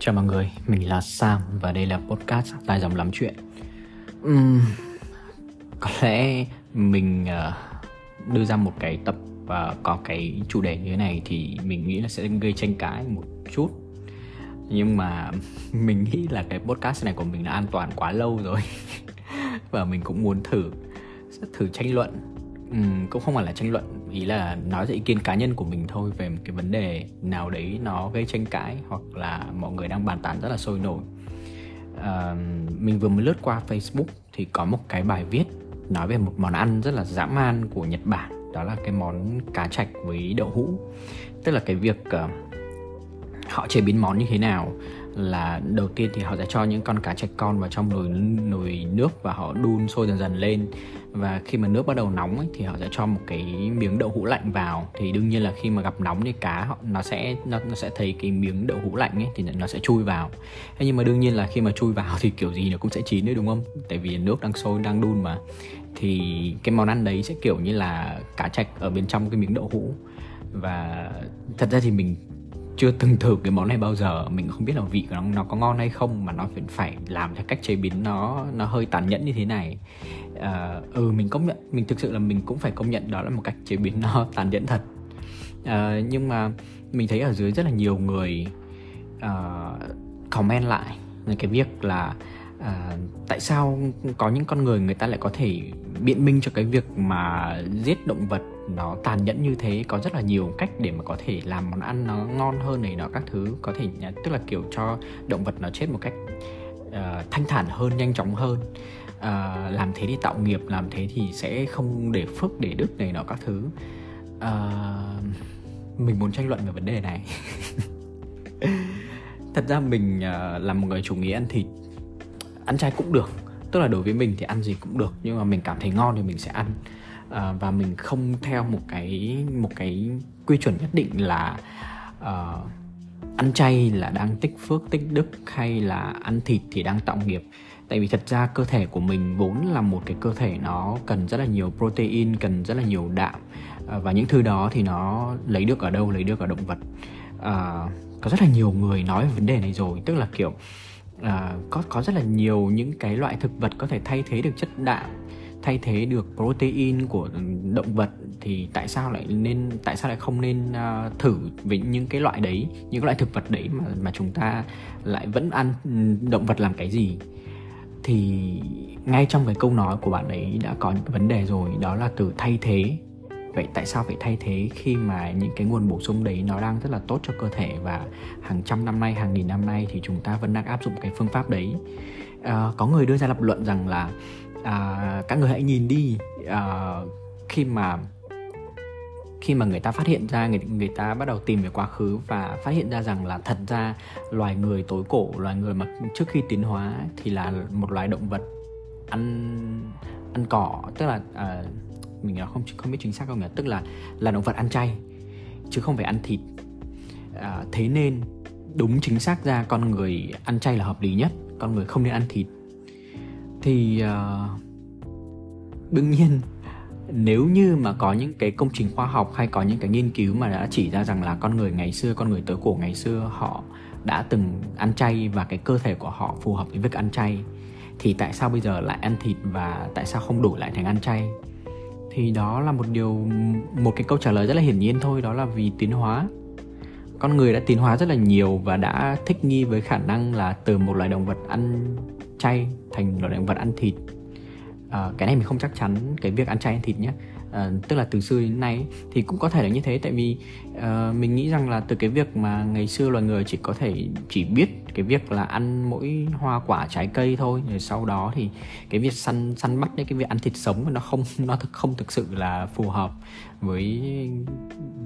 Chào mọi người, mình là Sam và đây là podcast dài dòng lắm chuyện. Uhm, có lẽ mình uh, đưa ra một cái tập và uh, có cái chủ đề như thế này thì mình nghĩ là sẽ gây tranh cãi một chút. Nhưng mà mình nghĩ là cái podcast này của mình đã an toàn quá lâu rồi và mình cũng muốn thử thử tranh luận um, cũng không phải là tranh luận ý là nói ra ý kiến cá nhân của mình thôi về một cái vấn đề nào đấy nó gây tranh cãi hoặc là mọi người đang bàn tán rất là sôi nổi. Uh, mình vừa mới lướt qua Facebook thì có một cái bài viết nói về một món ăn rất là dã man của Nhật Bản đó là cái món cá chạch với đậu hũ. Tức là cái việc uh, họ chế biến món như thế nào là đầu tiên thì họ sẽ cho những con cá chạch con vào trong nồi nồi nước và họ đun sôi dần dần lên. Và khi mà nước bắt đầu nóng ấy, thì họ sẽ cho một cái miếng đậu hũ lạnh vào. Thì đương nhiên là khi mà gặp nóng thì cá họ nó sẽ nó, nó sẽ thấy cái miếng đậu hũ lạnh ấy thì nó sẽ chui vào. Thế nhưng mà đương nhiên là khi mà chui vào thì kiểu gì nó cũng sẽ chín đấy đúng không? Tại vì nước đang sôi đang đun mà. Thì cái món ăn đấy sẽ kiểu như là cá chạch ở bên trong cái miếng đậu hũ. Và thật ra thì mình chưa từng thử cái món này bao giờ. Mình không biết là vị của nó nó có ngon hay không mà nó phải phải làm theo cách chế biến nó nó hơi tàn nhẫn như thế này. Uh, ừ mình công nhận mình thực sự là mình cũng phải công nhận đó là một cách chế biến nó tàn nhẫn thật. Uh, nhưng mà mình thấy ở dưới rất là nhiều người uh, comment lại cái việc là à, tại sao có những con người người ta lại có thể biện minh cho cái việc mà giết động vật nó tàn nhẫn như thế? Có rất là nhiều cách để mà có thể làm món ăn nó ngon hơn này nó các thứ. Có thể à, tức là kiểu cho động vật nó chết một cách uh, thanh thản hơn nhanh chóng hơn. Uh, làm thế thì tạo nghiệp làm thế thì sẽ không để phước để đức này nọ các thứ. Uh, mình muốn tranh luận về vấn đề này. Thật ra mình uh, là một người chủ nghĩa ăn thịt ăn chay cũng được. Tức là đối với mình thì ăn gì cũng được nhưng mà mình cảm thấy ngon thì mình sẽ ăn. À, và mình không theo một cái một cái quy chuẩn nhất định là uh, ăn chay là đang tích phước tích đức hay là ăn thịt thì đang tạo nghiệp. Tại vì thật ra cơ thể của mình vốn là một cái cơ thể nó cần rất là nhiều protein cần rất là nhiều đạm. À, và những thứ đó thì nó lấy được ở đâu lấy được ở động vật. À, có rất là nhiều người nói về vấn đề này rồi. Tức là kiểu à, có có rất là nhiều những cái loại thực vật có thể thay thế được chất đạm thay thế được protein của ừ, động vật. Thì tại sao lại nên tại sao lại không nên uh, thử với những cái loại đấy những loại thực vật đấy mà mà chúng ta lại vẫn ăn ừ, động vật làm cái gì? Thì ngay trong cái câu nói của bạn ấy đã có những cái vấn đề rồi đó là từ thay thế vậy tại sao phải thay thế khi mà những cái nguồn bổ sung đấy nó đang rất là tốt cho cơ thể và hàng trăm năm nay hàng nghìn năm nay thì chúng ta vẫn đang áp dụng cái phương pháp đấy? À, có người đưa ra lập luận rằng là à, các người hãy nhìn đi à, khi mà khi mà người ta phát hiện ra người người ta bắt đầu tìm về quá khứ và phát hiện ra rằng là thật ra loài người tối cổ loài người mà trước khi tiến hóa thì là một loài động vật ăn ăn cỏ tức là uh, mình à, không không biết chính xác không nhỉ? Tức là là động vật ăn chay chứ không phải ăn thịt. À, thế nên đúng chính xác ra con người ăn chay là hợp lý nhất con người không nên ăn thịt. Thì uh, đương nhiên nếu như mà có những cái công trình khoa học hay có những cái nghiên cứu mà đã chỉ ra rằng là con người ngày xưa con người tới cổ ngày xưa họ đã từng ăn chay và cái cơ thể của họ phù hợp với việc ăn chay thì tại sao bây giờ lại ăn thịt và tại sao không đổi lại thành ăn chay? Thì đó là một điều một cái câu trả lời rất là hiển nhiên thôi đó là vì tiến hóa. Con người đã tiến hóa rất là nhiều và đã thích nghi với khả năng là từ một loài động vật ăn chay thành loài động vật ăn thịt. À, cái này mình không chắc chắn cái việc ăn chay ăn thịt nhé. À, tức là từ xưa đến nay thì cũng có thể là như thế tại vì à, mình nghĩ rằng là từ cái việc mà ngày xưa loài người chỉ có thể chỉ biết cái việc là ăn mỗi hoa quả trái cây thôi, rồi sau đó thì cái việc săn săn bắt cái việc ăn thịt sống nó không, nó thực, không thực sự là phù hợp với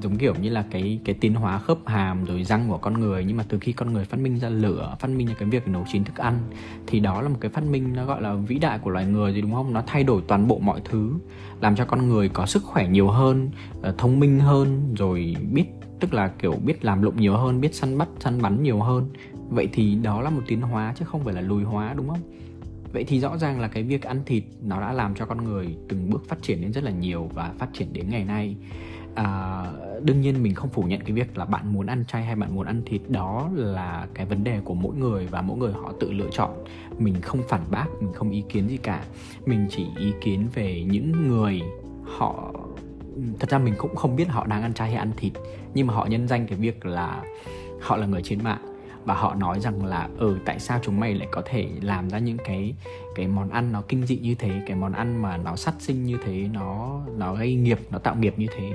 giống kiểu như là cái cái tiến hóa khớp hàm rồi răng của con người. Nhưng mà từ khi con người phát minh ra lửa, phát minh ra cái việc nấu chín thức ăn, thì đó là một cái phát minh nó gọi là vĩ đại của loài người rồi, đúng không? Nó thay đổi toàn bộ mọi thứ, làm cho con người có sức khỏe nhiều hơn ờ, thông minh hơn, rồi biết, tức là kiểu biết làm lụng nhiều hơn, biết săn bắt, săn bắn nhiều hơn vậy thì đó là một tiến hóa chứ không phải là lùi hóa đúng không? Vậy thì rõ ràng là cái việc ăn thịt nó đã làm cho con người từng bước phát triển đến rất là nhiều và phát triển đến ngày nay. À, đương nhiên mình không phủ nhận cái việc là bạn muốn ăn chay hay bạn muốn ăn thịt đó là cái vấn đề của mỗi người và mỗi người họ tự lựa chọn. Mình không phản bác mình không ý kiến gì cả. Mình chỉ ý kiến về những người họ thật ra mình cũng không biết họ đang ăn chay hay ăn thịt nhưng mà họ nhân danh cái việc là họ là người trên mạng và họ nói rằng là ừ tại sao chúng mày lại có thể làm ra những cái cái món ăn nó kinh dị như thế cái món ăn mà nó sát sinh như thế nó nó gây nghiệp nó tạo nghiệp như thế?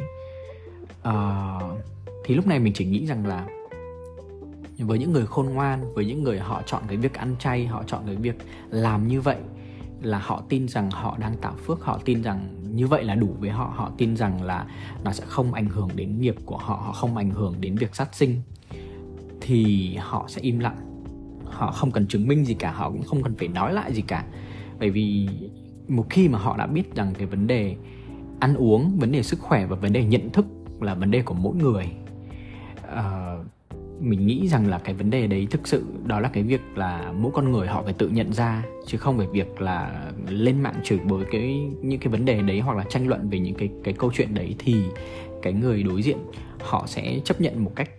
Uh, thì lúc này mình chỉ nghĩ rằng là với những người khôn ngoan với những người họ chọn cái việc ăn chay họ chọn cái việc làm như vậy là họ tin rằng họ đang tạo phước họ tin rằng như vậy là đủ với họ. Họ tin rằng là nó sẽ không ảnh hưởng đến nghiệp của họ họ không ảnh hưởng đến việc sát sinh thì họ sẽ im lặng. Họ không cần chứng minh gì cả họ cũng không cần phải nói lại gì cả. Bởi vì một khi mà họ đã biết rằng cái vấn đề ăn uống vấn đề sức khỏe và vấn đề nhận thức là vấn đề của mỗi người uh, mình nghĩ rằng là cái vấn đề đấy thực sự đó là cái việc là mỗi con người họ phải tự nhận ra chứ không phải việc là lên mạng chửi bới cái những cái vấn đề đấy hoặc là tranh luận về những cái cái câu chuyện đấy thì cái người đối diện họ sẽ chấp nhận một cách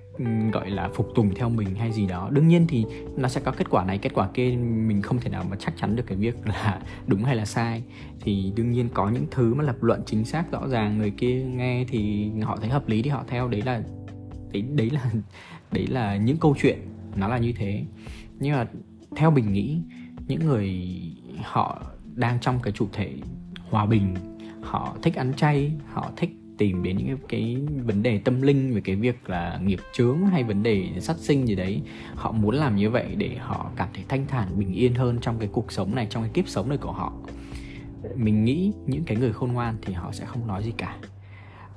gọi là phục tùng theo mình hay gì đó. Đương nhiên thì nó sẽ có kết quả này, kết quả kia, mình không thể nào mà chắc chắn được cái việc là đúng hay là sai. Thì đương nhiên có những thứ mà lập luận chính xác, rõ ràng, người kia nghe thì họ thấy hợp lý thì họ theo. Đấy là, đấy đấy là đấy là những câu chuyện, nó là như thế. Nhưng mà theo mình nghĩ, những người họ đang trong cái chủ thể hòa bình, họ thích ăn chay, họ thích tìm đến những cái, cái vấn đề tâm linh về cái việc là nghiệp chướng hay vấn đề sát sinh gì đấy. Họ muốn làm như vậy để họ cảm thấy thanh thản bình yên hơn trong cái cuộc sống này trong cái kiếp sống này của họ. Mình nghĩ những cái người khôn ngoan thì họ sẽ không nói gì cả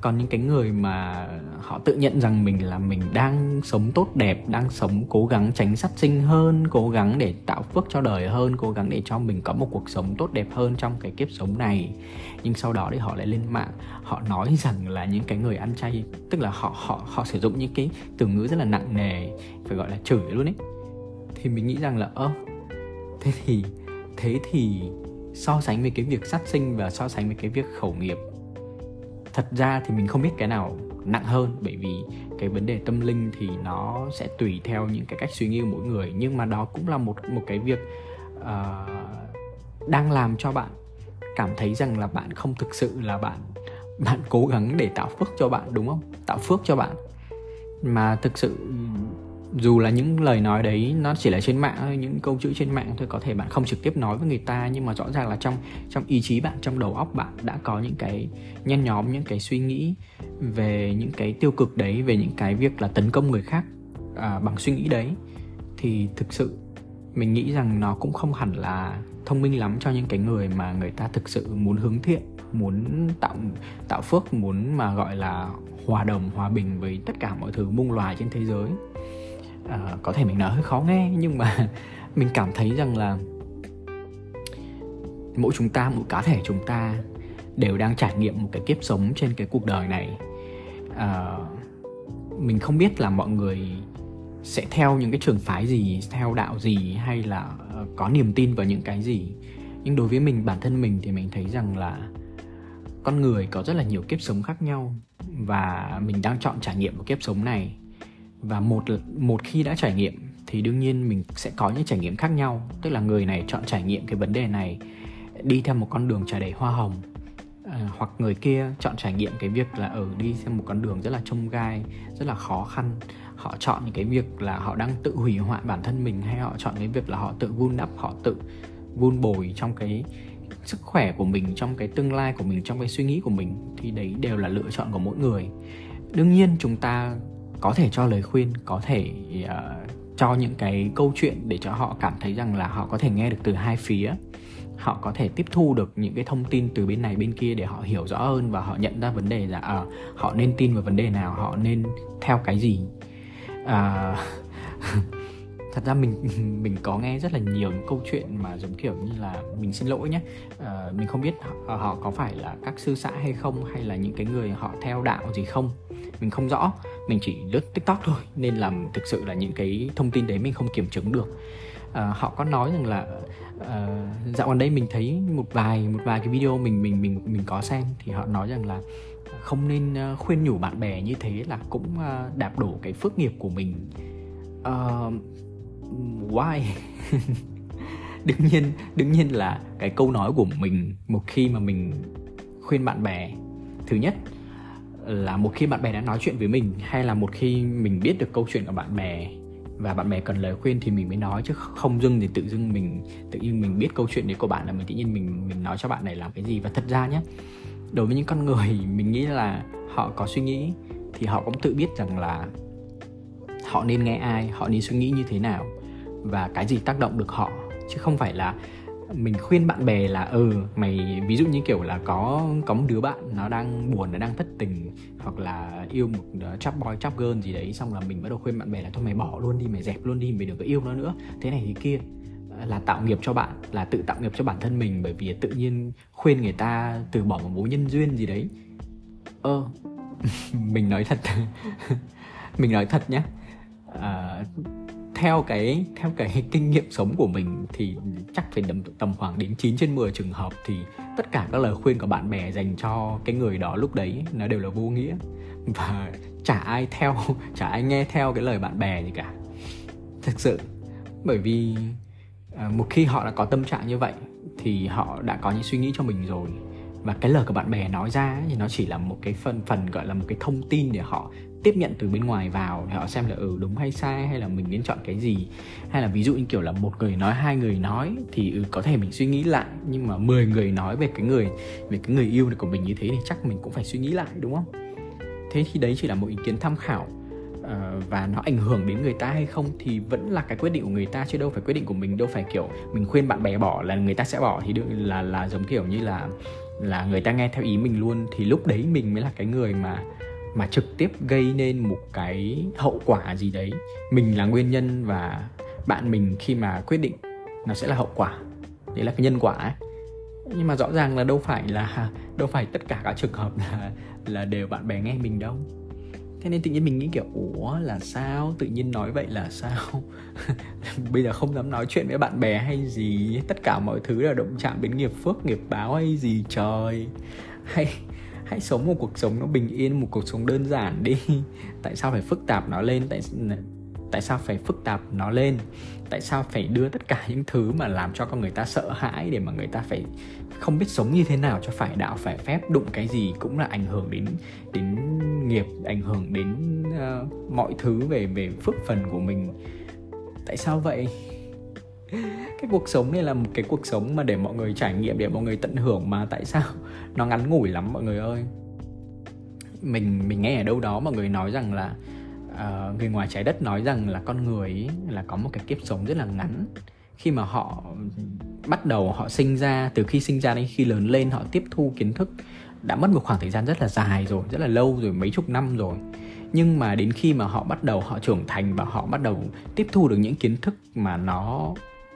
còn những cái người mà họ tự nhận rằng mình là mình đang sống tốt đẹp, đang sống cố gắng tránh sát sinh hơn, cố gắng để tạo phước cho đời hơn, cố gắng để cho mình có một cuộc sống tốt đẹp hơn trong cái kiếp sống này. Nhưng sau đó thì họ lại lên mạng, họ nói rằng là những cái người ăn chay, tức là họ họ họ sử dụng những cái từ ngữ rất là nặng nề, phải gọi là chửi luôn ấy. Thì mình nghĩ rằng là, ơ, thế thì thế thì so sánh với cái việc sát sinh và so sánh với cái việc khẩu nghiệp thật ra thì mình không biết cái nào nặng hơn bởi vì cái vấn đề tâm linh thì nó sẽ tùy theo những cái cách suy nghĩ của mỗi người. Nhưng mà đó cũng là một một cái việc uh, đang làm cho bạn cảm thấy rằng là bạn không thực sự là bạn bạn cố gắng để tạo phước cho bạn đúng không? Tạo phước cho bạn. Mà thực sự dù là những lời nói đấy nó chỉ là trên mạng thôi những câu chữ trên mạng thôi có thể bạn không trực tiếp nói với người ta nhưng mà rõ ràng là trong trong ý chí bạn trong đầu óc bạn đã có những cái nhen nhóm những cái suy nghĩ về những cái tiêu cực đấy về những cái việc là tấn công người khác à, bằng suy nghĩ đấy. Thì thực sự mình nghĩ rằng nó cũng không hẳn là thông minh lắm cho những cái người mà người ta thực sự muốn hướng thiện muốn tạo tạo phước muốn mà gọi là hòa đồng hòa bình với tất cả mọi thứ muôn loài trên thế giới à, có thể mình nói hơi khó nghe nhưng mà mình cảm thấy rằng là mỗi chúng ta mỗi cá thể chúng ta đều đang trải nghiệm một cái kiếp sống trên cái cuộc đời này. À, mình không biết là mọi người sẽ theo những cái trường phái gì theo đạo gì hay là ờ, có niềm tin vào những cái gì. Nhưng đối với mình bản thân mình thì mình thấy rằng là con người có rất là nhiều kiếp sống khác nhau và mình đang chọn trải nghiệm một kiếp sống này và một một khi đã trải nghiệm thì đương nhiên mình sẽ có những trải nghiệm khác nhau. Tức là người này chọn trải nghiệm cái vấn đề này đi theo một con đường trải đầy hoa hồng. À, hoặc người kia chọn trải nghiệm cái việc là ở đi theo một con đường rất là trông gai rất là khó khăn. Họ chọn những cái việc là họ đang tự hủy hoại bản thân mình hay họ chọn cái việc là họ tự vun đắp họ tự vun bồi trong cái sức khỏe của mình trong cái tương lai của mình trong cái suy nghĩ của mình thì đấy đều là lựa chọn của mỗi người. Đương nhiên chúng ta có thể cho lời khuyên có thể uh, cho những cái câu chuyện để cho họ cảm thấy rằng là họ có thể nghe được từ hai phía. Họ có thể tiếp thu được những cái thông tin từ bên này bên kia để họ hiểu rõ hơn và họ nhận ra vấn đề là à, họ nên tin vào vấn đề nào họ nên theo cái gì. À, thật ra mình mình có nghe rất là nhiều những câu chuyện mà giống kiểu như là mình xin lỗi nhé à, mình không biết họ, họ có phải là các sư xã hay không hay là những cái người họ theo đạo gì không. Mình không rõ mình chỉ lướt tiktok thôi nên là thực sự là những cái thông tin đấy mình không kiểm chứng được. À, họ có nói rằng là à, dạo gần đây mình thấy một vài một vài cái video mình mình mình mình có xem thì họ nói rằng là không nên ờ, khuyên nhủ bạn bè như thế là cũng ờ, đạp đổ cái phước nghiệp của mình. Uh, why? Đương nhiên đương nhiên là cái câu nói của mình một khi mà mình khuyên bạn bè thứ nhất là một khi bạn bè đã nói chuyện với mình, hay là một khi mình biết được câu chuyện của bạn bè, và bạn bè cần lời khuyên thì mình mới nói, chứ không dưng thì tự dưng mình, tự nhiên mình biết câu chuyện đấy của bạn là mình tự nhiên mình mình nói cho bạn này làm cái gì. Và thật ra nhé đối với những con người, mình nghĩ là họ có suy nghĩ thì họ cũng tự biết rằng là họ nên nghe ai, họ nên suy nghĩ như thế nào, và cái gì tác động được họ, chứ không phải là mình khuyên bạn bè là ừ mày ví dụ như kiểu là có có một đứa bạn nó đang buồn nó đang thất tình hoặc là yêu một chap boy chap girl gì đấy xong là mình bắt đầu khuyên bạn bè là thôi mày bỏ luôn đi mày dẹp luôn đi mày đừng có yêu nó nữa. Thế này thì kia ờ, là tạo nghiệp cho bạn là tự tạo nghiệp cho bản thân mình bởi vì tự nhiên khuyên người ta từ bỏ một mối nhân duyên gì đấy. Ơ mình nói thật. Mình nói thật nhé à, ờ, theo cái theo cái kinh nghiệm sống của mình thì chắc phải tầm tầm khoảng đến 9 trên 10 trường hợp thì tất cả các lời khuyên của bạn bè dành cho cái người đó lúc đấy nó đều là vô nghĩa. Và chả ai theo, chả ai nghe theo cái lời bạn bè gì cả. Thực sự, bởi vì à, một khi họ đã có tâm trạng như vậy thì họ đã có những suy nghĩ cho mình rồi. Và cái lời của bạn bè nói ra thì nó chỉ là một cái phần phần gọi là một cái thông tin để họ tiếp nhận từ bên ngoài vào để họ xem là ừ đúng hay sai hay là mình nên chọn cái gì. Hay là ví dụ như kiểu là một người nói hai người nói thì ừ, có thể mình suy nghĩ lại nhưng mà 10 người nói về cái người về cái người yêu này của mình như thế thì chắc mình cũng phải suy nghĩ lại đúng không? Thế thì đấy chỉ là một ý kiến tham khảo ờ, và nó ảnh hưởng đến người ta hay không thì vẫn là cái quyết định của người ta chứ đâu phải quyết định của mình đâu phải kiểu mình khuyên bạn bè bỏ là người ta sẽ bỏ thì được là là giống kiểu như là là người ta nghe theo ý mình luôn. Thì lúc đấy mình mới là cái người mà mà trực tiếp gây nên một cái hậu quả gì đấy. Mình là nguyên nhân và bạn mình khi mà quyết định nó sẽ là hậu quả. Đấy là cái nhân quả ấy. Nhưng mà rõ ràng là đâu phải là, đâu phải tất cả các trường hợp là là đều bạn bè nghe mình đâu. Thế nên tự nhiên mình nghĩ kiểu, ủa, là sao? Tự nhiên nói vậy là sao? Bây giờ không dám nói chuyện với bạn bè hay gì. Tất cả mọi thứ là động chạm đến nghiệp phước, nghiệp báo hay gì trời. Hay hãy sống một cuộc sống nó bình yên một cuộc sống đơn giản đi. Tại sao phải phức tạp nó lên? Tại tại sao phải phức tạp nó lên? Tại sao phải đưa tất cả những thứ mà làm cho con người ta sợ hãi để mà người ta phải không biết sống như thế nào cho phải đạo phải phép đụng cái gì cũng là ảnh hưởng đến đến nghiệp ảnh hưởng đến uh, mọi thứ về về phước phần của mình. Tại sao vậy? cái cuộc sống này là một cái cuộc sống mà để mọi người trải nghiệm để mọi người tận hưởng mà tại sao nó ngắn ngủi lắm mọi người ơi? Mình mình nghe ở đâu đó mọi người nói rằng là uh, người ngoài trái đất nói rằng là con người ấy, là có một cái kiếp sống rất là ngắn. Khi mà họ bắt đầu họ sinh ra từ khi sinh ra đến khi lớn lên họ tiếp thu kiến thức đã mất một khoảng thời gian rất là dài rồi rất là lâu rồi mấy chục năm rồi. Nhưng mà đến khi mà họ bắt đầu họ trưởng thành và họ bắt đầu tiếp thu được những kiến thức mà nó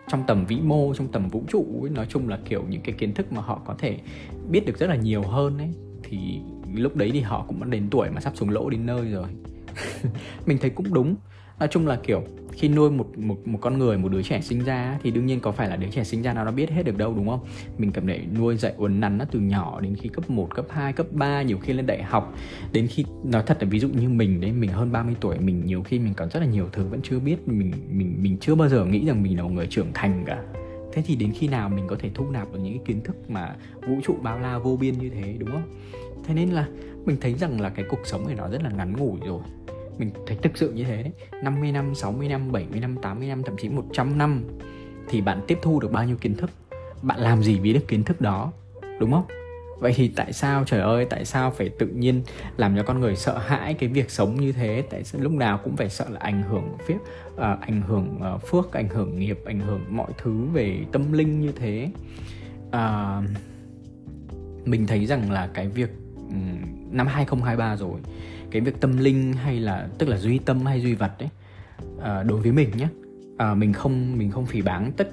trong tầm vĩ mô trong tầm vũ trụ ấy, nói chung là kiểu những cái kiến thức mà họ có thể biết được rất là nhiều hơn ấy thì lúc đấy thì họ cũng đã đến tuổi mà sắp xuống lỗ đến nơi rồi. Mình thấy cũng đúng nói chung là kiểu khi nuôi một một một con người một đứa trẻ sinh ra thì đương nhiên có phải là đứa trẻ sinh ra nào nó biết hết được đâu đúng không? Mình cần để nuôi dạy uốn nắn nó từ nhỏ đến khi cấp 1, cấp 2, cấp 3 nhiều khi lên đại học đến khi nói thật là ví dụ như mình đấy mình hơn 30 tuổi mình nhiều khi mình còn rất là nhiều thứ vẫn chưa biết mình mình mình chưa bao giờ nghĩ rằng mình là một người trưởng thành cả. Thế thì đến khi nào mình có thể thu nạp được những cái kiến thức mà vũ trụ bao la vô biên như thế đúng không? Thế nên là mình thấy rằng là cái cuộc sống này nó rất là ngắn ngủi rồi mình thấy thực sự như thế đấy. 50 năm, 60 năm, 70 năm, 80 năm, thậm chí 100 năm thì bạn tiếp thu được bao nhiêu kiến thức? Bạn làm gì với được kiến thức đó? Đúng không? Vậy thì tại sao trời ơi tại sao phải tự nhiên làm cho con người sợ hãi cái việc sống như thế? Tại sao lúc nào cũng phải sợ là ảnh hưởng phía uh, ảnh hưởng uh, phước ảnh hưởng nghiệp ảnh hưởng mọi thứ về tâm linh như thế? Uh, mình thấy rằng là cái việc um, năm 2023 rồi cái việc tâm linh hay là tức là duy tâm hay duy vật đấy à, ờ, đối với mình nhé à, ờ, mình không mình không phỉ báng tất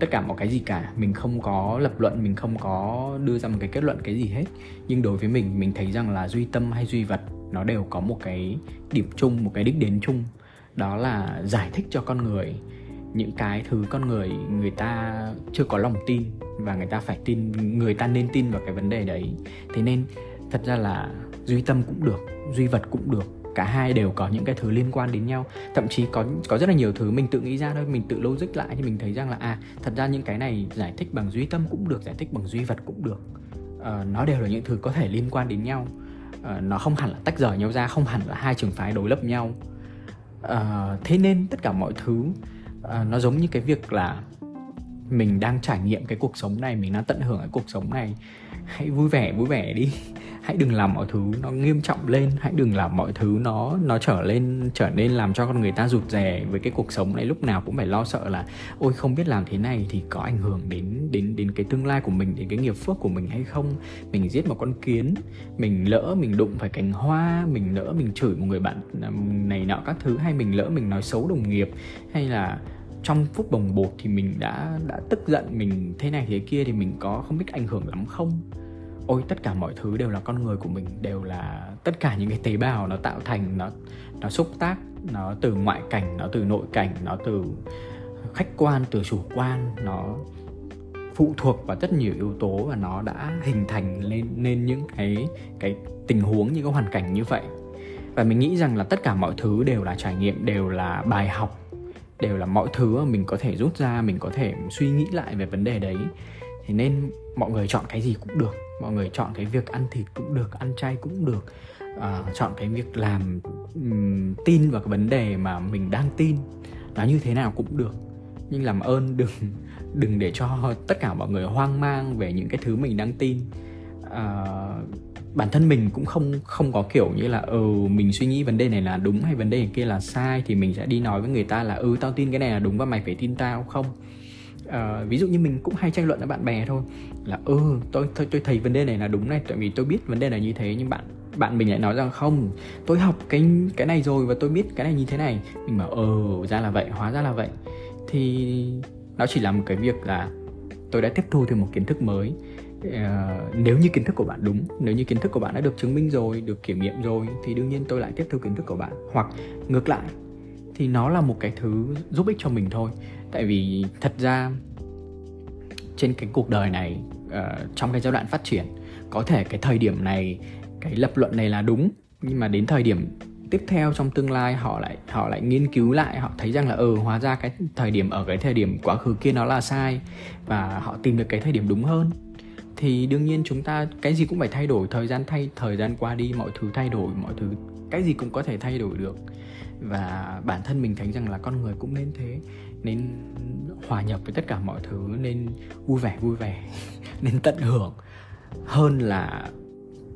tất cả mọi cái gì cả. Mình không có lập luận mình không có đưa ra một cái kết luận cái gì hết. Nhưng đối với mình mình thấy rằng là duy tâm hay duy vật nó đều có một cái điểm chung một cái đích đến chung. Đó là giải thích cho con người những cái thứ con người người ta chưa có lòng tin và người ta phải tin người ta nên tin vào cái vấn đề đấy. Thế nên thật ra là duy tâm cũng được duy vật cũng được. Cả hai đều có những cái thứ liên quan đến nhau. Thậm chí có có rất là nhiều thứ mình tự nghĩ ra thôi mình tự logic lại thì mình thấy rằng là à thật ra những cái này giải thích bằng duy tâm cũng được giải thích bằng duy vật cũng được. À, nó đều là những thứ có thể liên quan đến nhau. À, nó không hẳn là tách rời nhau ra không hẳn là hai trường phái đối lập nhau. À, thế nên tất cả mọi thứ à, nó giống như cái việc là mình đang trải nghiệm cái cuộc sống này mình đang tận hưởng cái cuộc sống này. Hãy vui vẻ vui vẻ đi hãy đừng làm mọi thứ nó nghiêm trọng lên, hãy đừng làm mọi thứ nó nó trở lên, trở nên làm cho con người ta rụt rè với cái cuộc sống này. Lúc nào cũng phải lo sợ là, ôi, không biết làm thế này thì có ảnh hưởng đến đến đến cái tương lai của mình, đến cái nghiệp phước của mình hay không? Mình giết một con kiến, mình lỡ mình đụng phải cành hoa, mình lỡ mình chửi một người bạn à, này nọ các thứ, hay mình lỡ mình nói xấu đồng nghiệp, hay là trong phút bồng bột thì mình đã đã tức giận mình thế này thế kia thì mình có không biết ảnh hưởng lắm không? Ôi, tất cả mọi thứ đều là con người của mình, đều là tất cả những cái tế bào nó tạo thành, nó nó xúc tác, nó từ ngoại cảnh, nó từ nội cảnh, nó từ khách quan, từ chủ quan, nó phụ thuộc vào rất nhiều yếu tố và nó đã hình thành lên, nên những cái cái tình huống, những cái hoàn cảnh như vậy. Và mình nghĩ rằng là tất cả mọi thứ đều là trải nghiệm, đều là bài học, đều là mọi thứ mà mình có thể rút ra, mình có thể suy nghĩ lại về vấn đề đấy. Thì nên mọi người chọn cái gì cũng được mọi người chọn cái việc ăn thịt cũng được ăn chay cũng được. Uh, chọn cái việc làm um, tin vào cái vấn đề mà mình đang tin nó như thế nào cũng được. Nhưng làm ơn đừng đừng để cho tất cả mọi người hoang mang về những cái thứ mình đang tin. Uh, bản thân mình cũng không không có kiểu như là ừ mình suy nghĩ vấn đề này là đúng hay vấn đề kia là sai thì mình sẽ đi nói với người ta là ừ tao tin cái này là đúng và mày phải tin tao không à, ví dụ như mình cũng hay tranh luận với bạn bè thôi. Là ừ tôi tôi tôi thấy vấn đề này là đúng này tại vì tôi biết vấn đề là như thế nhưng bạn bạn mình lại nói rằng không tôi học cái cái này rồi và tôi biết cái này như thế này. Mình bảo ừ ra là vậy hóa ra là vậy. Thì nó chỉ là một cái việc là tôi đã tiếp thu thêm một kiến thức mới. Uh, nếu như kiến thức của bạn đúng nếu như kiến thức của bạn đã được chứng minh rồi được kiểm nghiệm rồi thì đương nhiên tôi lại tiếp thu kiến thức của bạn. Hoặc ngược lại thì nó là một cái thứ giúp ích cho mình thôi tại vì thật ra trên cái cuộc đời này uh, trong cái giai đoạn phát triển có thể cái thời điểm này cái lập luận này là đúng nhưng mà đến thời điểm tiếp theo trong tương lai họ lại họ lại nghiên cứu lại họ thấy rằng là ừ hóa ra cái thời điểm ở cái thời điểm quá khứ kia nó là sai và họ tìm được cái thời điểm đúng hơn. Thì đương nhiên chúng ta cái gì cũng phải thay đổi thời gian thay thời gian qua đi mọi thứ thay đổi mọi thứ cái gì cũng có thể thay đổi được. Và bản thân mình thấy rằng là con người cũng nên thế nên hòa nhập với tất cả mọi thứ nên vui vẻ vui vẻ nên tận hưởng. Hơn là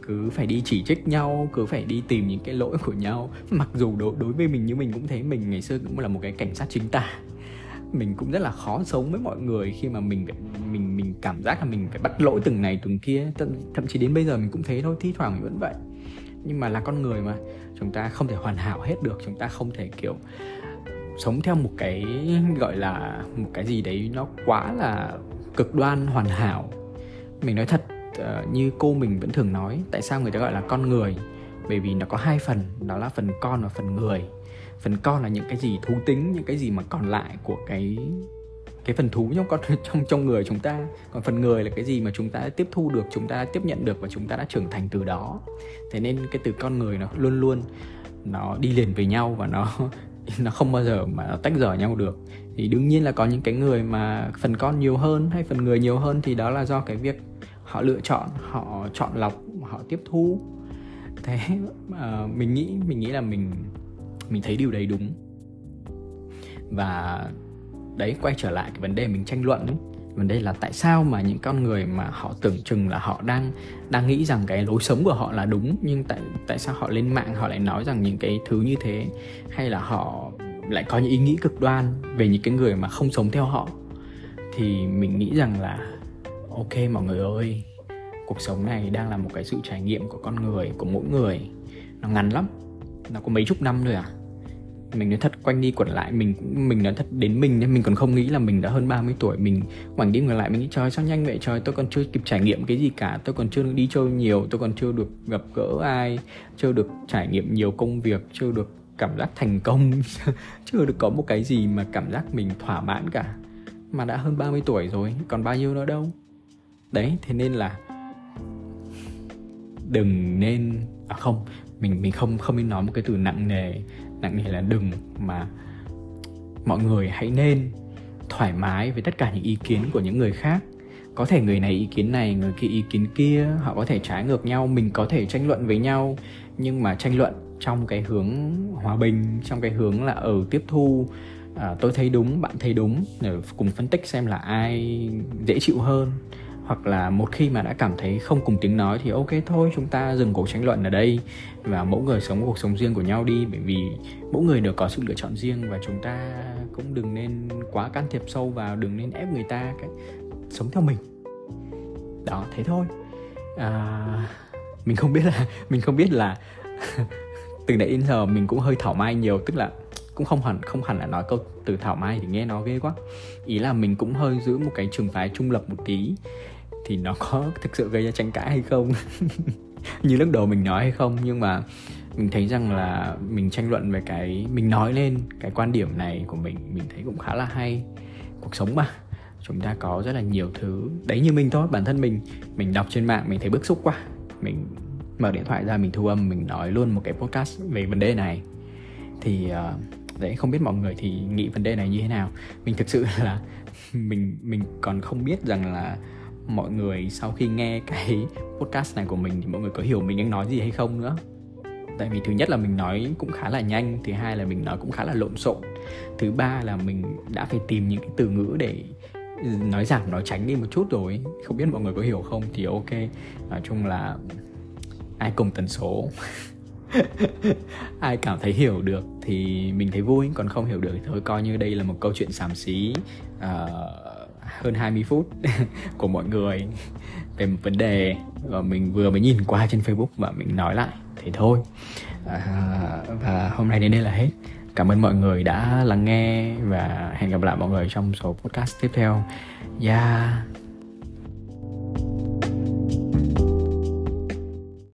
cứ phải đi chỉ trích nhau cứ phải đi tìm những cái lỗi của nhau. Mặc dù đối đối với mình như mình cũng thấy mình ngày xưa cũng là một cái cảnh sát chính tả. Mình cũng rất là khó sống với mọi người khi mà mình mình mình cảm giác là mình phải bắt lỗi từng này từng kia. Thậm, thậm chí đến bây giờ mình cũng thế thôi thi thoảng mình vẫn vậy. Nhưng mà là con người mà chúng ta không thể hoàn hảo hết được chúng ta không thể kiểu sống theo một cái gọi là một cái gì đấy nó quá là cực đoan hoàn hảo. Mình nói thật uh, như cô mình vẫn thường nói tại sao người ta gọi là con người? Bởi vì nó có hai phần đó là phần con và phần người. Phần con là những cái gì thú tính những cái gì mà còn lại của cái cái phần thú trong con trong trong người chúng ta. Còn phần người là cái gì mà chúng ta đã tiếp thu được chúng ta đã tiếp nhận được và chúng ta đã trưởng thành từ đó. Thế nên cái từ con người nó luôn luôn nó đi liền với nhau và nó nó không bao giờ mà nó tách rời nhau được. Thì đương nhiên là có những cái người mà phần con nhiều hơn hay phần người nhiều hơn thì đó là do cái việc họ lựa chọn họ chọn lọc họ tiếp thu. Thế uh, mình nghĩ mình nghĩ là mình mình thấy điều đấy đúng. Và đấy quay trở lại cái vấn đề mình tranh luận ấy vấn đề là tại sao mà những con người mà họ tưởng chừng là họ đang đang nghĩ rằng cái lối sống của họ là đúng, nhưng tại tại sao họ lên mạng, họ lại nói rằng những cái thứ như thế? Hay là họ lại có những ý nghĩ cực đoan về những cái người mà không sống theo họ? Thì mình nghĩ rằng là, ok mọi người ơi, cuộc sống này đang là một cái sự trải nghiệm của con người, của mỗi người. Nó ngắn lắm, nó có mấy chục năm thôi à? Mình nói thật, quanh đi quẩn lại, mình mình nói thật đến mình nên mình còn không nghĩ là mình đã hơn 30 tuổi, mình ngoảnh đi ngược lại, mình nghĩ, trời, sao nhanh vậy? Trời, tôi còn chưa kịp trải nghiệm cái gì cả, tôi còn chưa đi chơi nhiều, tôi còn chưa được gặp gỡ ai, chưa được trải nghiệm nhiều công việc, chưa được cảm giác thành công, chưa được có một cái gì mà cảm giác mình thỏa mãn cả. Mà đã hơn 30 tuổi rồi, còn bao nhiêu nữa đâu? Đấy, thế nên là đừng nên à không, mình mình không không nên nói một cái từ nặng nề nặng nề là đừng mà mọi người hãy nên thoải mái với tất cả những ý kiến của những người khác. Có thể người này ý kiến này người kia ý kiến kia họ có thể trái ngược nhau mình có thể tranh luận với nhau. Nhưng mà tranh luận trong cái hướng hòa bình trong cái hướng là ở ừ, tiếp thu à, tôi thấy đúng bạn thấy đúng để cùng phân tích xem là ai dễ chịu hơn hoặc là một khi mà đã cảm thấy không cùng tiếng nói thì ok thôi chúng ta dừng cuộc tranh luận ở đây và mỗi người sống cuộc sống riêng của nhau đi bởi vì mỗi người đều có sự lựa chọn riêng và chúng ta cũng đừng nên quá can thiệp sâu vào đừng nên ép người ta cái sống theo mình. Đó thế thôi. À, mình không biết là mình không biết là từ nãy đến giờ mình cũng hơi thảo mai nhiều tức là cũng không hẳn không hẳn là nói câu từ thảo mai thì nghe nó ghê quá. Ý là mình cũng hơi giữ một cái trường phái trung lập một tí thì nó có thực sự gây ra tranh cãi hay không? Như lúc đầu mình nói hay không? Nhưng mà mình thấy rằng là mình tranh luận về cái mình nói lên cái quan điểm này của mình mình thấy cũng khá là hay. Cuộc sống mà chúng ta có rất là nhiều thứ. Đấy như mình thôi bản thân mình mình đọc trên mạng mình thấy bức xúc quá. Mình mở điện thoại ra mình thu âm mình nói luôn một cái podcast về vấn đề này. Thì uh, đấy, không biết mọi người thì nghĩ vấn đề này như thế nào. Mình thực sự là mình mình còn không biết rằng là mọi người sau khi nghe cái podcast này của mình thì mọi người có hiểu mình đang nói gì hay không nữa. Tại vì thứ nhất là mình nói cũng khá là nhanh, thứ hai là mình nói cũng khá là lộn xộn. Thứ ba là mình đã phải tìm những cái từ ngữ để nói giảm, nói tránh đi một chút rồi. Không biết mọi người có hiểu không? Thì ok, nói chung là ai cùng tần số. ai cảm thấy hiểu được thì mình thấy vui còn không hiểu được thì thôi coi như đây là một câu chuyện xàm xí uh, hơn 20 phút của mọi người về một vấn đề và mình vừa mới nhìn qua trên Facebook và mình nói lại. Thế thôi. À, và hôm nay đến đây là hết. Cảm ơn mọi người đã lắng nghe và hẹn gặp lại mọi người trong số podcast tiếp theo. Yeah.